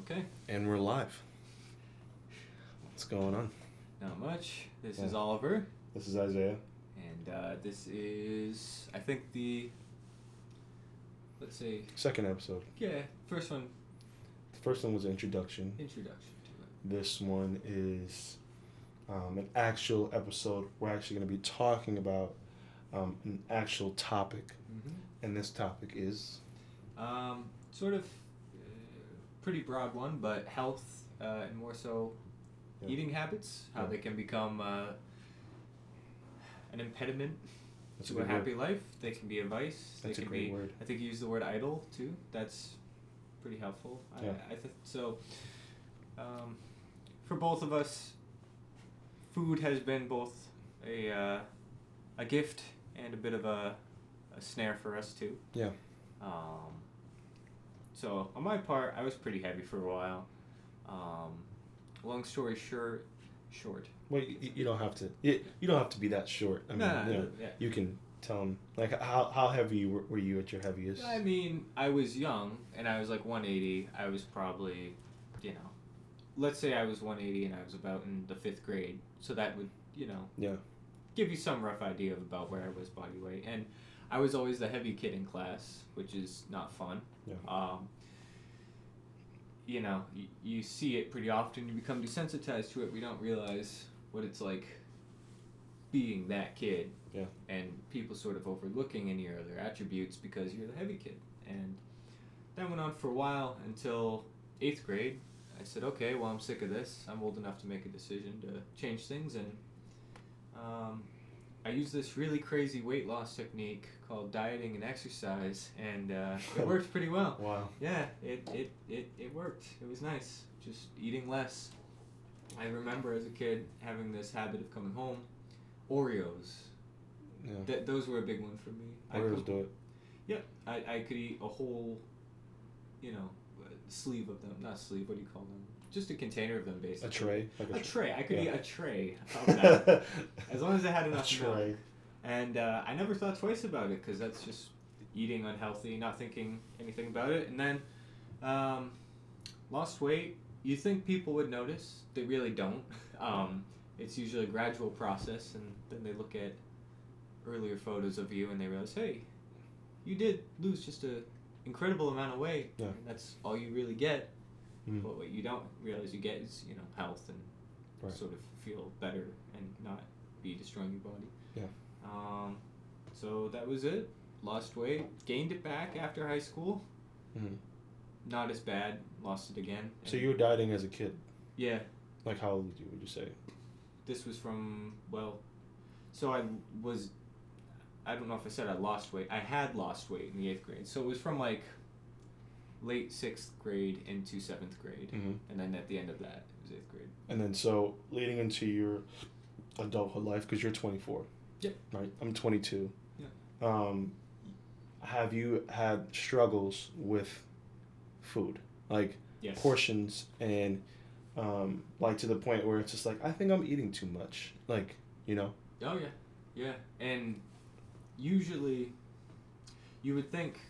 Okay. And we're live. What's going on? Not much. This Yeah. is Oliver, This is Isaiah. and uh, this is, I think, the. Let's say, Second episode. yeah, first one, The first one was introduction. introduction to it. This one is um, an actual episode. We're actually going to be talking about um, an actual topic. Mm-hmm. And this topic is. Um, sort of, pretty broad one, but health, uh, and more so, Yeah. eating habits, how Yeah. they can become uh, an impediment That's to a word. happy life. They can be a vice. That's a they can great be. word. I think you use the word idol too. That's pretty helpful. Yeah. I, I think so. Um, for both of us, food has been both a uh, a gift and a bit of a, a snare for us too. Yeah. Um, so on my part, I was pretty heavy for a while. Um, long story short, short. Well, you, you don't have to. You, you don't have to be that short. I mean, Nah, you, know, yeah. you can tell them like how how heavy were, were you at your heaviest? I mean, I was young and I was like 180. I was probably, you know, let's say I was 180 and I was about in the fifth grade. So that would, you know, Yeah. give you some rough idea of about where I was body weight. And I was always the heavy kid in class, which is not fun. Yeah. Um, you know, you, you see it pretty often. You become desensitized to it. We don't realize what it's like being that kid Yeah. and people sort of overlooking any other attributes because you're the heavy kid. And that went on for a while until eighth grade. I said, okay, well, I'm sick of this. I'm old enough to make a decision to change things. And um, I used this really crazy weight loss technique called dieting and exercise, and uh, it worked pretty well. Wow. Yeah, it, it, it, it worked. It was nice. Just eating less. I remember as a kid having this habit of coming home. Oreos. Yeah. Th- those were a big one for me. I Oreos could, do it. Yeah, I, I could eat a whole, you know, sleeve of them. Not sleeve, what do you call them? Just a container of them, basically. A tray. Like A tray. I could yeah. eat a tray as long as I had A enough milk. tray. And uh, I never thought twice about it because that's just eating unhealthy, not thinking anything about it. And then um, lost weight. You think people would notice? They really don't. Um, it's usually a gradual process, and then they look at earlier photos of you and they realize, hey, you did lose just a incredible amount of weight. Yeah. And that's all you really get. Mm. But what you don't realize you get is you know health and Right. sort of feel better and not be destroying your body. Yeah. Um, so that was it. Lost weight, gained it back after high school. Mhm. Not as bad. Lost it again. So you were dieting as a kid. Yeah. Like how old you would you say? This was from well, so I was. I don't know if I said I lost weight. I had lost weight in the eighth grade. So it was from like late sixth grade into seventh grade, Mhm. and then at the end of that, it was eighth grade. And then so leading into your adulthood life because you're 24. Yep. Right. I'm 22. Yeah. Um, have you had struggles with food, like Yes. portions, and um, like to the point where it's just like I think I'm eating too much, like you know. Oh yeah, yeah, and usually, you would think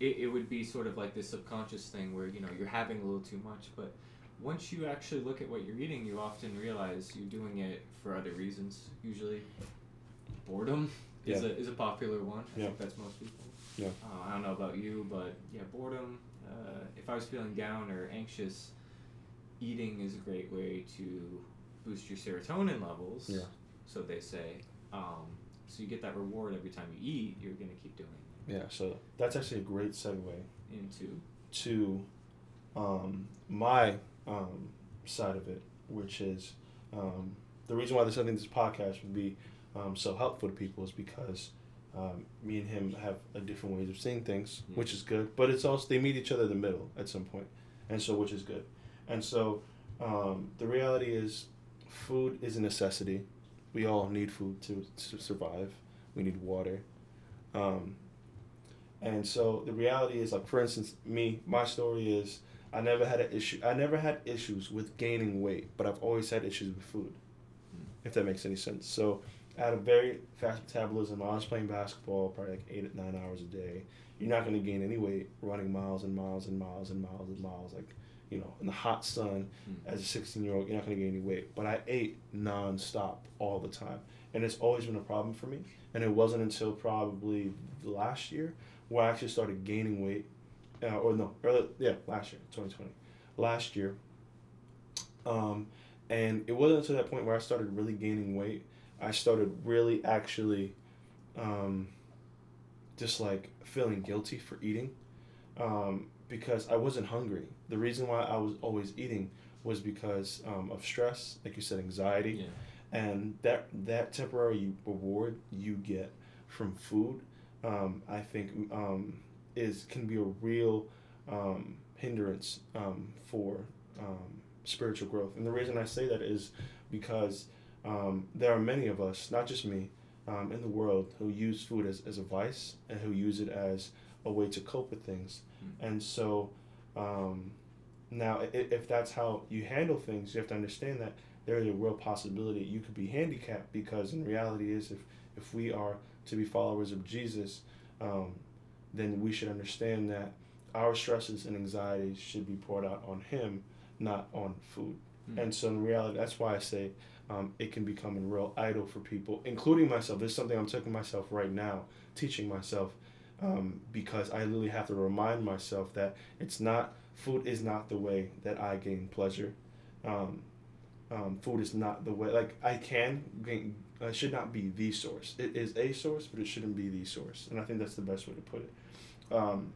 it, it would be sort of like this subconscious thing where you know you're having a little too much, but once you actually look at what you're eating, you often realize you're doing it for other reasons. Usually, boredom is Yeah. a is a popular one. I Yeah. think that's most people. Yeah. Uh, I don't know about you, but yeah, boredom. Uh, if I was feeling down or anxious, eating is a great way to boost your serotonin levels. Yeah. So they say. Um, so you get that reward every time you eat. You're gonna keep doing it. Yeah. So that's actually a great segue into. to um, my um, side of it, which is um, the reason why this I think this podcast would be um, so helpful to people is because um, me and him have a different ways of seeing things, Yeah. which is good. But it's also they meet each other in the middle at some point, and so which is good. And so um, the reality is, food is a necessity. We all need food to, to survive. We need water. Um, and so the reality is, like for instance, me, my story is I never had an issue. I never had issues with gaining weight, but I've always had issues with food. If that makes any sense. So I had a very fast metabolism. I was playing basketball probably like eight nine hours a day, you're not going to gain any weight running miles and miles and miles and miles and miles like you know in the hot sun Mm. as a 16 year old you're not going to gain any weight. But i ate non-stop all the time. And it's always been a problem for me. And it wasn't until probably last year where i actually started gaining weight uh, or no early, yeah last year 2020 last year. Um, and it wasn't until that point where i started really gaining weight i started really actually um, just like feeling guilty for eating. Um, because I wasn't hungry. The reason why I was always eating was because um, of stress, like you said, anxiety, Yeah. and that that temporary reward you get from food, um, I think um, is can be a real um, hindrance um, for um, spiritual growth. And the reason I say that is because um, there are many of us, not just me, um, in the world who use food as, as a vice and who use it as a way to cope with things. Mm. And so um, now, i- if that's how you handle things, you have to understand that there is a real possibility you could be handicapped because in reality is if, if we are to be followers of Jesus, um, then we should understand that our stresses and anxieties should be poured out on Him, not on food. Mm. And so in reality, that's why I say um, it can become a real idol for people, including myself. This is something I'm taking myself right now, teaching myself, um, because I literally have to remind myself that it's not food is not the way that I gain pleasure. Um, um, food is not the way. Like I can gain, uh, should not be the source. It is a source, but it shouldn't be the source. And I think that's the best way to put it. Um,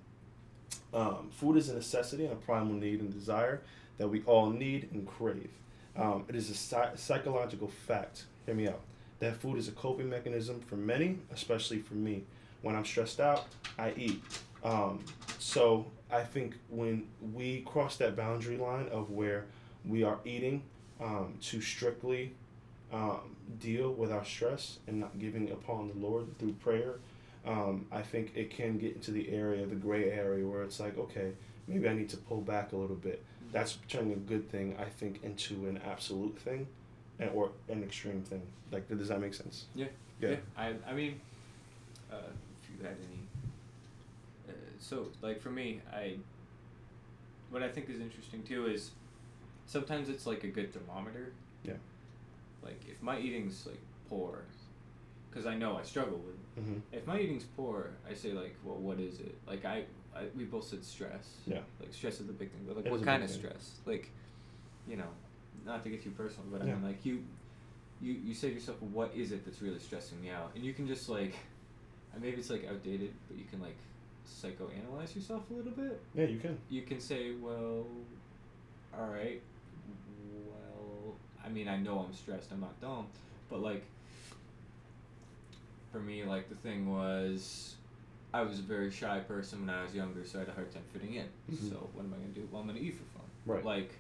um, food is a necessity and a primal need and desire that we all need and crave. Um, it is a psy- psychological fact. Hear me out. That food is a coping mechanism for many, especially for me. When I'm stressed out, I eat. Um, so I think when we cross that boundary line of where we are eating um, to strictly um, deal with our stress and not giving upon the Lord through prayer, um, I think it can get into the area, the gray area, where it's like, okay, maybe I need to pull back a little bit. That's turning a good thing, I think, into an absolute thing, and or an extreme thing. Like, does that make sense? Yeah. Yeah. I I mean, uh, had any. Uh, so like for me, I. What I think is interesting too is, sometimes it's like a good thermometer. Yeah. Like if my eating's like poor, because I know I struggle with. it. Mm-hmm. If my eating's poor, I say like, well, what is it? Like I, I we both said stress. Yeah. Like stress is the big thing, but like It what kind of thing. stress? Like, you know, not to get too personal, but I Yeah. mean like you, you you say to yourself, well, what is it that's really stressing me out? And you can just like, maybe it's like outdated, but you can like psychoanalyze yourself a little bit. Yeah, you can. You can say, well, all right, well, I mean, I know I'm stressed. I'm not dumb, but like, for me, like the thing was, I was a very shy person when I was younger, so I had a hard time fitting in. Mhm. So what am I gonna do? Well, I'm gonna eat for fun. Right. Like,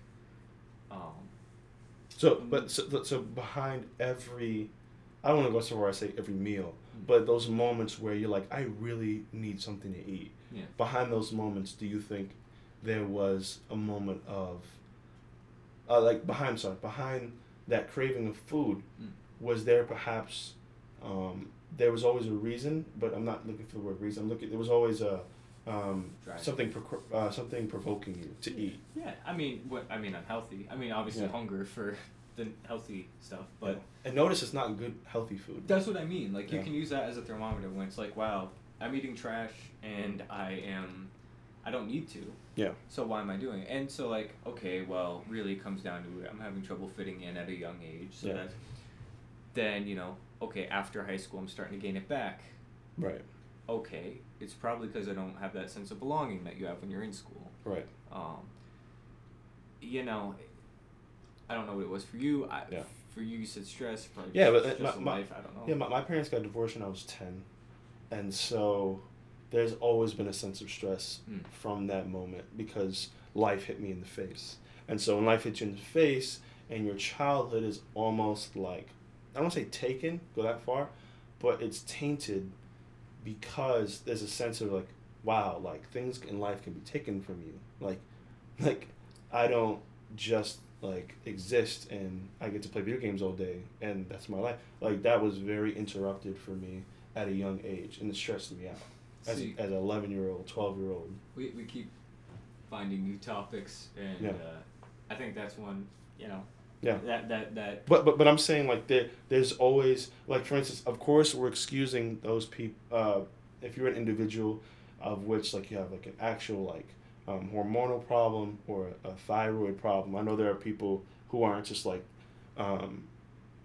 um, So, Mm. but so, so behind every, I don't want to go so far as say every meal. But those moments where you're like, I really need something to eat. Yeah. Behind those moments, do you think there was a moment of, uh, like behind sorry, behind that craving of food, Mm. was there perhaps, um, there was always a reason, but I'm not looking for the word reason. I'm looking. There was always a, um, something pro- uh, something provoking you to eat. yeah. I mean, what I mean, unhealthy. I mean, obviously Yeah. hunger for the healthy stuff, but. and notice it's not good healthy food. That's what I mean. Like you can use that as a thermometer when it's like, wow, I'm eating trash and I am, I don't need to. Yeah. So why am I doing it? And so like, okay, well, really it comes down to it. I'm having trouble fitting in at a young age. So Yeah. that's, then you know, okay, after high school I'm starting to gain it back. Right. Okay, it's probably because I don't have that sense of belonging that you have when you're in school. Right. Um, you know, I don't know what it was for you. I, Yeah. For you, you said stress. Probably Yeah, but, uh, stress my- my- life. I don't know. Yeah, my, my parents got divorced when I was 10. And so there's always been a sense of stress Mm. from that moment because life hit me in the face. And so when life hits you in the face and your childhood is almost like, I don't want to say taken, go that far, but it's tainted because there's a sense of like, wow, like things in life can be taken from you. Like, like I don't just like exist and I get to play video games all day and that's my life. Like that was very interrupted for me at a young age and it stressed me out. as, See. as an 11 year old, 12 year old. We, we keep finding new topics, and Yeah. uh, I think that's one. You know. Yeah. That that that. But but but I'm saying like there there's always like for instance, of course we're excusing those people. Uh, if you're an individual, of which like you have like an actual like um, hormonal problem or a, thyroid problem. I know there are people who aren't just like um,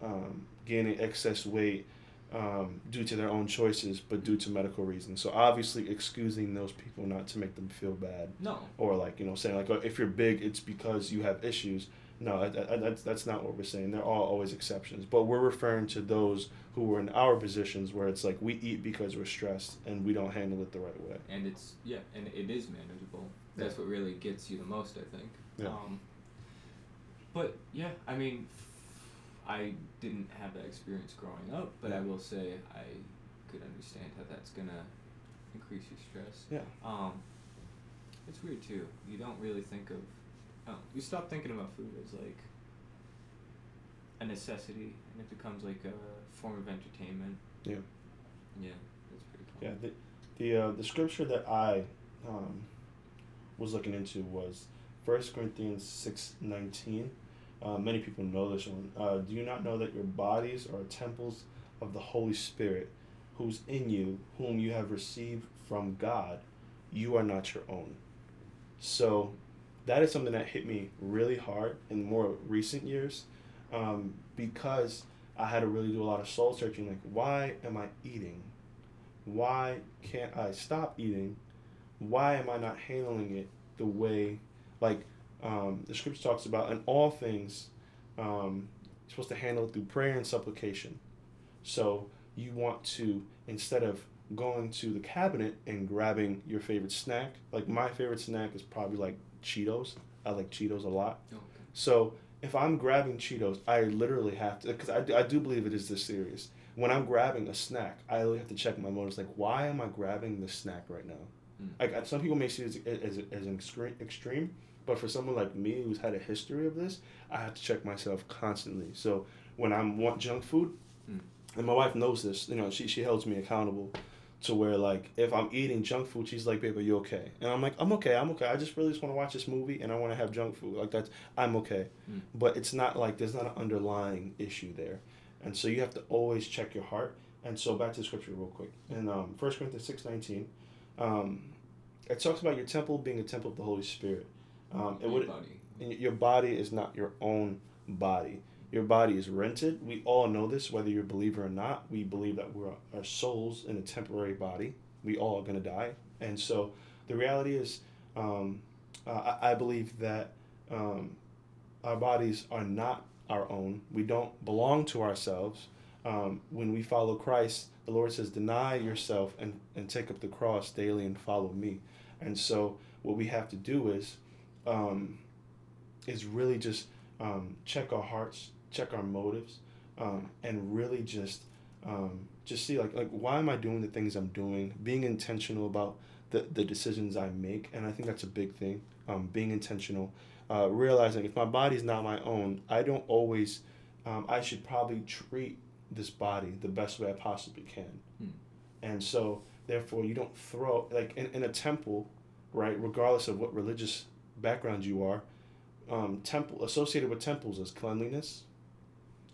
um, gaining excess weight um, due to their own choices, but due to medical reasons. So obviously excusing those people not to make them feel bad No. or like you know saying like oh, if you're big it's because you have issues no I, I, that's, that's not what we're saying there are always exceptions but we're referring to those who are in our positions where it's like we eat because we're stressed and we don't handle it the right way and it's yeah, and it is manageable. That's what really gets you the most, I think. Yeah. Um, but yeah, I mean, I didn't have that experience growing up, but I will say I could understand how that's gonna increase your stress. yeah Um, it's weird too. You don't really think of, oh, you stop thinking about food as like a necessity, and it becomes like a form of entertainment. yeah Yeah, that's pretty cool. yeah the the, uh, the scripture that i um, was looking into was First corinthians 6 19 uh, many people know this one. Uh, do you not know that your bodies are temples of the holy spirit who's in you whom you have received from god? You are not your own. So that is something that hit me really hard in more recent years um, because i had to really do a lot of soul searching like why am i eating? Why can't I stop eating? Why am I not handling it the way, like um, the scripture talks about, in all things, um, you're supposed to handle it through prayer and supplication. So you want to, instead of going to the cabinet and grabbing your favorite snack, like my favorite snack is probably like Cheetos. I like Cheetos a lot. Okay. So if I'm grabbing Cheetos, I literally have to, because I, do- I do believe it is this serious. When I'm grabbing a snack, I have to check my motives. Like, why am I grabbing this snack right now? Mm. Like, some people may see it as, as, as an extreme, extreme, but for someone like me who's had a history of this, I have to check myself constantly. So when I'm want junk food, Mm. and my wife knows this, you know, she, she holds me accountable to where like if I'm eating junk food, she's like, "Babe, are you okay?" And I'm like, "I'm okay. I'm okay. I just really just want to watch this movie and I want to have junk food. Like that's I'm okay." Mm. But it's not like there's not an underlying issue there, and so you have to always check your heart. And so back to the scripture real quick in um, 1 Corinthians six nineteen, um, it talks about your temple being a temple of the Holy Spirit. Um, it Your would body. and your body is not your own body. Your body is rented. We all know this, whether you're a believer or not. We believe that we're our souls in a temporary body. We all are going to die. And so the reality is, um, uh, I, I believe that um, our bodies are not our own. We don't belong to ourselves. Um, when we follow Christ, the Lord says, deny yourself and, and take up the cross daily and follow me. And so what we have to do is, um, is really just um, check our hearts, check our motives, um, and really just um, just see like like why am I doing the things I'm doing? Being intentional about the, the decisions I make, and I think that's a big thing. Um, being intentional, uh, realizing if my body's not my own, I don't always. I should probably treat this body the best way I possibly can, Hmm. and so therefore you don't throw like in, in a temple, right? Regardless of what religious background you are, um, temple associated with temples is cleanliness.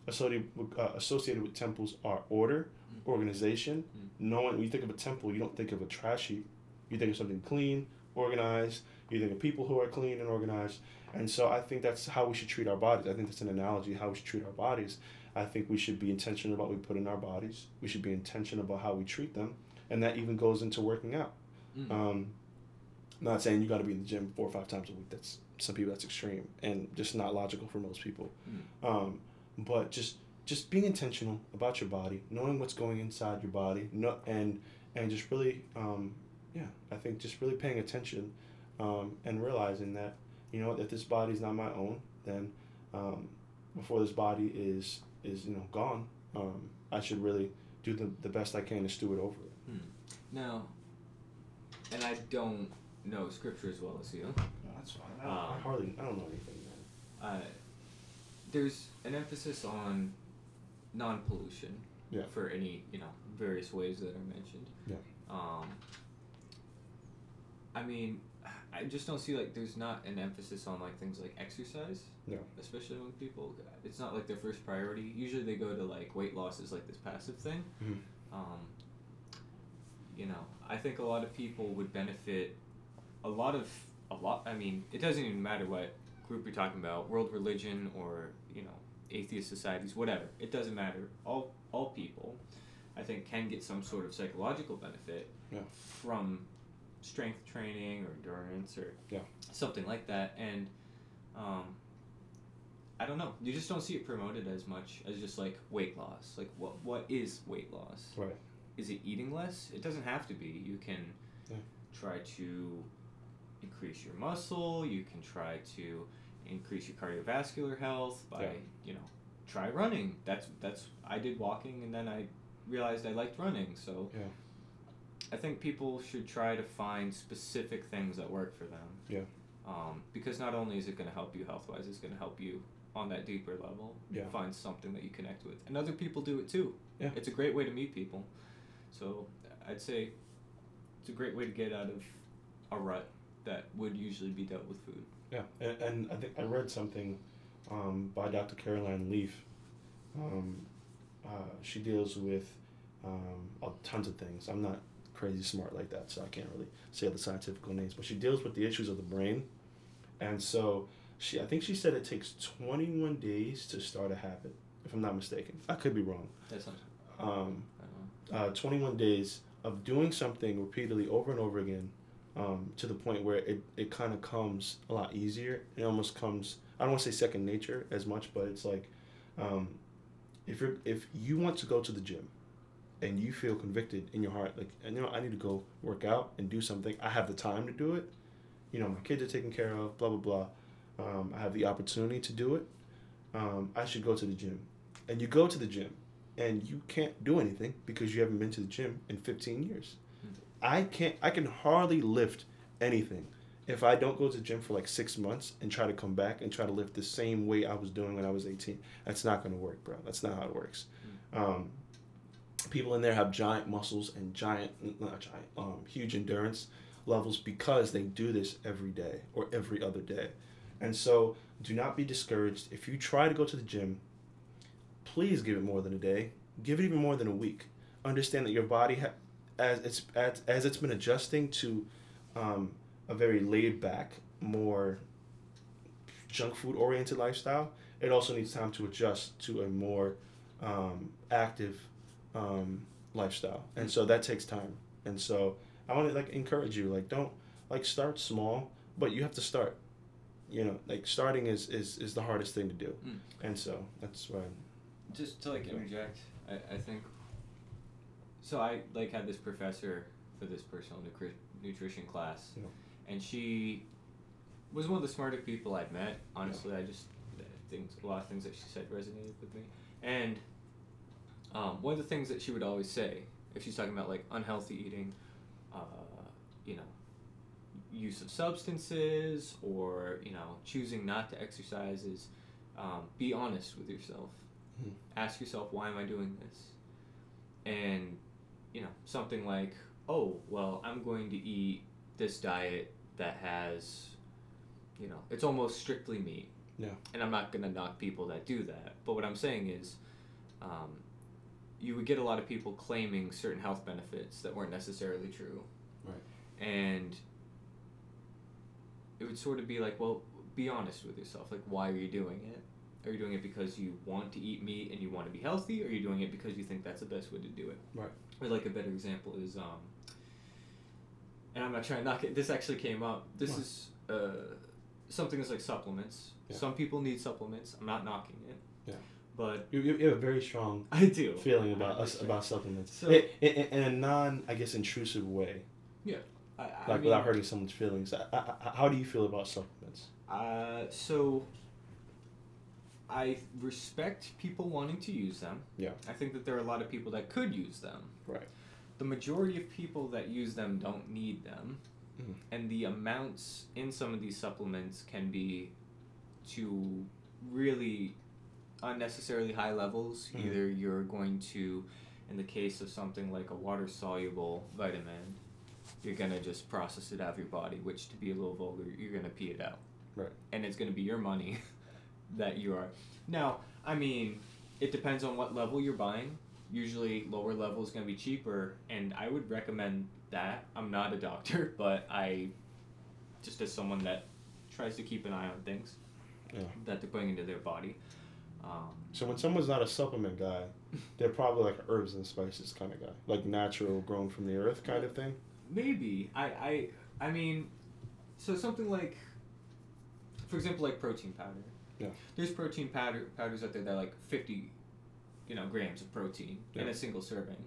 Associated with, uh, associated with temples are order, Mm. organization. Mm. Knowing when you think of a temple, you don't think of a trash heap. You think of something clean, organized. You think of people who are clean and organized. And so I think that's how we should treat our bodies. I think that's an analogy how we should treat our bodies. I think we should be intentional about what we put in our bodies. We should be intentional about how we treat them, and that even goes into working out. Mm. Um, not saying you got to be in the gym four or five times a week. That's some people that's extreme and just not logical for most people. Mm. Um, but just just being intentional about your body, knowing what's going inside your body, no, and and just really, um, yeah, I think just really paying attention, um, and realizing that you know if this body's not my own, then um, before this body is is you know gone, um, I should really do the, the best I can to steward over it. Hmm. Now, and I don't know scripture as well as you. No, that's fine. I, don't, I Um, hardly I don't know anything. Man. Uh, there's an emphasis on non-pollution Yeah. for any you know various ways that are mentioned. Yeah. Um, I mean, I just don't see like there's not an emphasis on like things like exercise. No. Especially when people, it's not like their first priority. Usually they go to like weight loss is like this passive thing. Mhm. Um, you know, I think a lot of people would benefit. A lot of a lot. I mean, it doesn't even matter what group you're talking about, world religion or you know, atheist societies, whatever. It doesn't matter. All all people, I think, can get some sort of psychological benefit Yeah. from strength training or endurance or Yeah. something like that. And um, I don't know. You just don't see it promoted as much as just like weight loss. Like what what is weight loss? Right. Is it eating less? It doesn't have to be. You can Yeah. try to increase your muscle. You can try to increase your cardiovascular health by Yeah. you know try running. That's that's I did walking and then I realized I liked running. So Yeah. I think people should try to find specific things that work for them. Yeah. Um, because not only is it going to help you health wise, it's going to help you on that deeper level. Yeah. Find something that you connect with, and other people do it too. Yeah. It's a great way to meet people. So I'd say it's a great way to get out of a rut that would usually be dealt with food. Yeah, and, and I think I read something um, by Dr. Caroline Leaf. Um, uh, she deals with um, tons of things. I'm not crazy smart like that, so I can't really say the scientific names. But she deals with the issues of the brain, and so she, I think she said it takes 21 days to start a habit. If I'm not mistaken, I could be wrong. Um, I don't know. uh, 21 days of doing something repeatedly over and over again um, to the point where it, it kind of comes a lot easier. It almost comes, I don't want to say second nature as much, but it's like um, if, you're, if you want to go to the gym and you feel convicted in your heart, like, and, you know, I need to go work out and do something, I have the time to do it. You know, my kids are taken care of, blah, blah, blah. Um, I have the opportunity to do it. Um, I should go to the gym. And you go to the gym and you can't do anything because you haven't been to the gym in 15 years. I can't I can hardly lift anything if I don't go to the gym for like 6 months and try to come back and try to lift the same weight I was doing when I was 18. That's not going to work, bro. That's not how it works. Um, people in there have giant muscles and giant not giant um, huge endurance levels because they do this every day or every other day. And so do not be discouraged if you try to go to the gym please give it more than a day. Give it even more than a week. Understand that your body, ha- as it's as, as it's been adjusting to um, a very laid back, more junk food oriented lifestyle, it also needs time to adjust to a more um, active um, lifestyle, and so that takes time. And so I want to like encourage you, like don't like start small, but you have to start. You know, like starting is is, is the hardest thing to do, Mm. and so that's why. just to like interject, I, I think. So I like had this professor for this personal nutri- nutrition class, Yeah. and she was one of the smarter people I'd met. Honestly, I just things a lot of things that she said resonated with me, and um, one of the things that she would always say if she's talking about like unhealthy eating, uh, you know, use of substances or you know choosing not to exercise is um, be honest with yourself Hmm. ask yourself why am i doing this and you know something like oh well i'm going to eat this diet that has you know it's almost strictly meat Yeah. and i'm not going to knock people that do that but what i'm saying is um, you would get a lot of people claiming certain health benefits that weren't necessarily true Right. and it would sort of be like well be honest with yourself like why are you doing it are you doing it because you want to eat meat and you want to be healthy or are you doing it because you think that's the best way to do it Right. or like a better example is um and i'm not trying to knock it this actually came up this What? is uh something that's like supplements Yeah. some people need supplements i'm not knocking it Yeah. But You, you have a very strong i do feeling about us about supplements So- in, a non I guess intrusive way, I, I like mean, without hurting someone's feelings. I, how do you feel about supplements? Uh, so I respect people wanting to use them. Yeah. I think that there are a lot of people that could use them. Right. The majority of people that use them don't need them. Mhm. And the amounts in some of these supplements can be to really unnecessarily high levels. Mhm. Either you're going to, in the case of something like a water soluble vitamin, you're gonna just process it out of your body, which to be a little vulgar, you're gonna pee it out. Right. And it's gonna be your money that you are. Now, I mean, it depends on what level you're buying. Usually, lower level is gonna be cheaper, and I would recommend that. I'm not a doctor, but I, just as someone that tries to keep an eye on things Yeah. that they're putting into their body. Um, So when someone's not a supplement guy, they're probably like herbs and spices kind of guy, like natural, grown from the earth kind of thing. Maybe I I I mean, so something like, for example, like protein powder. Yeah. There's protein powder powders out there that are like fifty, you know, grams of protein in a single serving.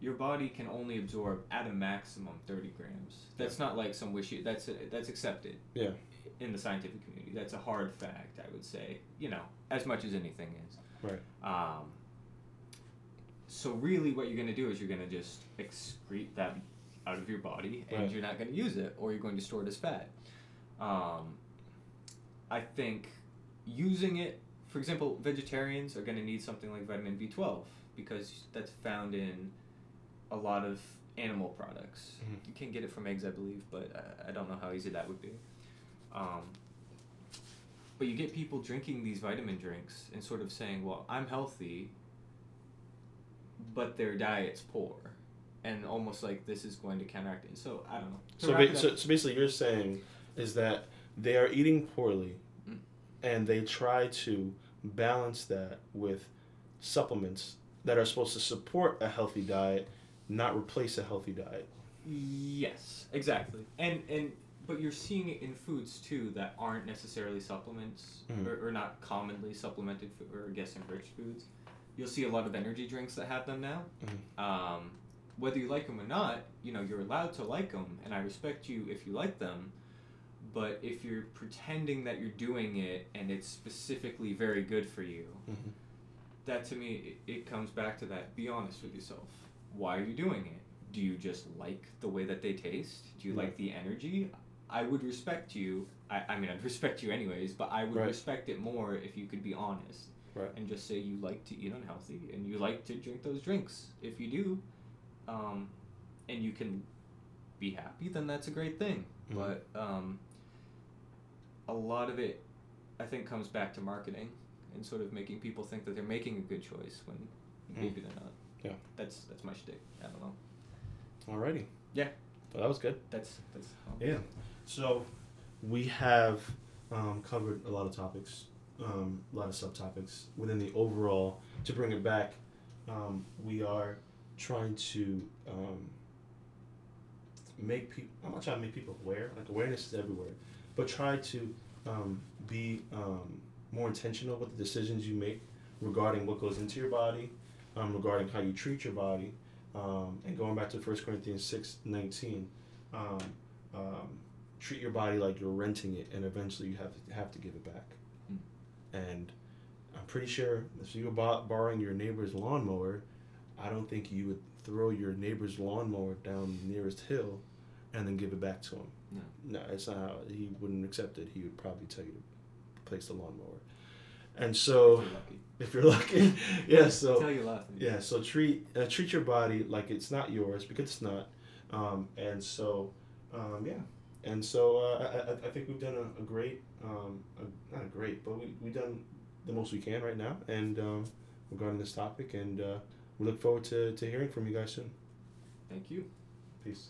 Your body can only absorb at a maximum thirty grams. That's not like some wishy. That's that's accepted. Yeah. In the scientific community, that's a hard fact. I would say, you know, as much as anything is. Right. Um, so really, what you're going to do is you're going to just excrete that out of your body, and Right. you're not going to use it, or you're going to store it as fat. Um, I think using it, for example, vegetarians are going to need something like vitamin B12 because that's found in a lot of animal products. Mhm. You can get it from eggs, I believe, but I, I don't know how easy that would be. Um, but you get people drinking these vitamin drinks and sort of saying, "Well, I'm healthy," but their diet's poor, and almost like this is going to counteract it. So I don't know. So, ba- so, so basically, you're saying is that they are eating poorly, Mm. and they try to balance that with supplements that are supposed to support a healthy diet, not replace a healthy diet. Yes, exactly. And and but you're seeing it in foods too that aren't necessarily supplements Mhm. or, or not commonly supplemented food, or I guess enriched foods. You'll see a lot of energy drinks that have them now. Mhm. Um, whether you like them or not, you know you're allowed to like them, and I respect you if you like them. But if you're pretending that you're doing it and it's specifically very good for you, Mhm. that to me it, it comes back to that be honest with yourself why are you doing it do you just like the way that they taste do you Yeah. like the energy i would respect you I, I mean i'd respect you anyways but i would Right. respect it more if you could be honest Right. and just say you like to eat unhealthy and you like to drink those drinks if you do um, and you can be happy then that's a great thing Mhm. but um, a lot of it i think comes back to marketing and sort of making people think that they're making a good choice when maybe they're not. Yeah. That's that's my shtick. I don't know. Alrighty. Yeah. Well, that was good. That's that's. Yeah. So we have um, covered a lot of topics, um, a lot of subtopics within the overall. To bring it back, um, we are trying to um, make people. I'm not trying to make people aware. Like awareness is everywhere, but try to um, be um, more intentional with the decisions you make regarding what goes into your body, regarding how you treat your body, and going back to 1 Corinthians six nineteen. Um, treat your body like you're renting it, and eventually you have to have to give it back. Mm. And I'm pretty sure if you were bo- borrowing your neighbor's lawnmower, I don't think you would throw your neighbor's lawnmower down the nearest hill and then give it back to him. No. No, it's not how he wouldn't accept it. He would probably tell you to place the lawnmower. And so, If you're lucky. if you're lucky, yeah. So Tell you laughing. yeah, so treat uh, treat your body like it's not yours because it's not, um, and so um, yeah, and so uh, I, I, think we've done a, a great, um, a, not a great, but we we've done the most we can right now, and um, regarding this topic, and uh, we look forward to, to hearing from you guys soon. Thank you. Peace.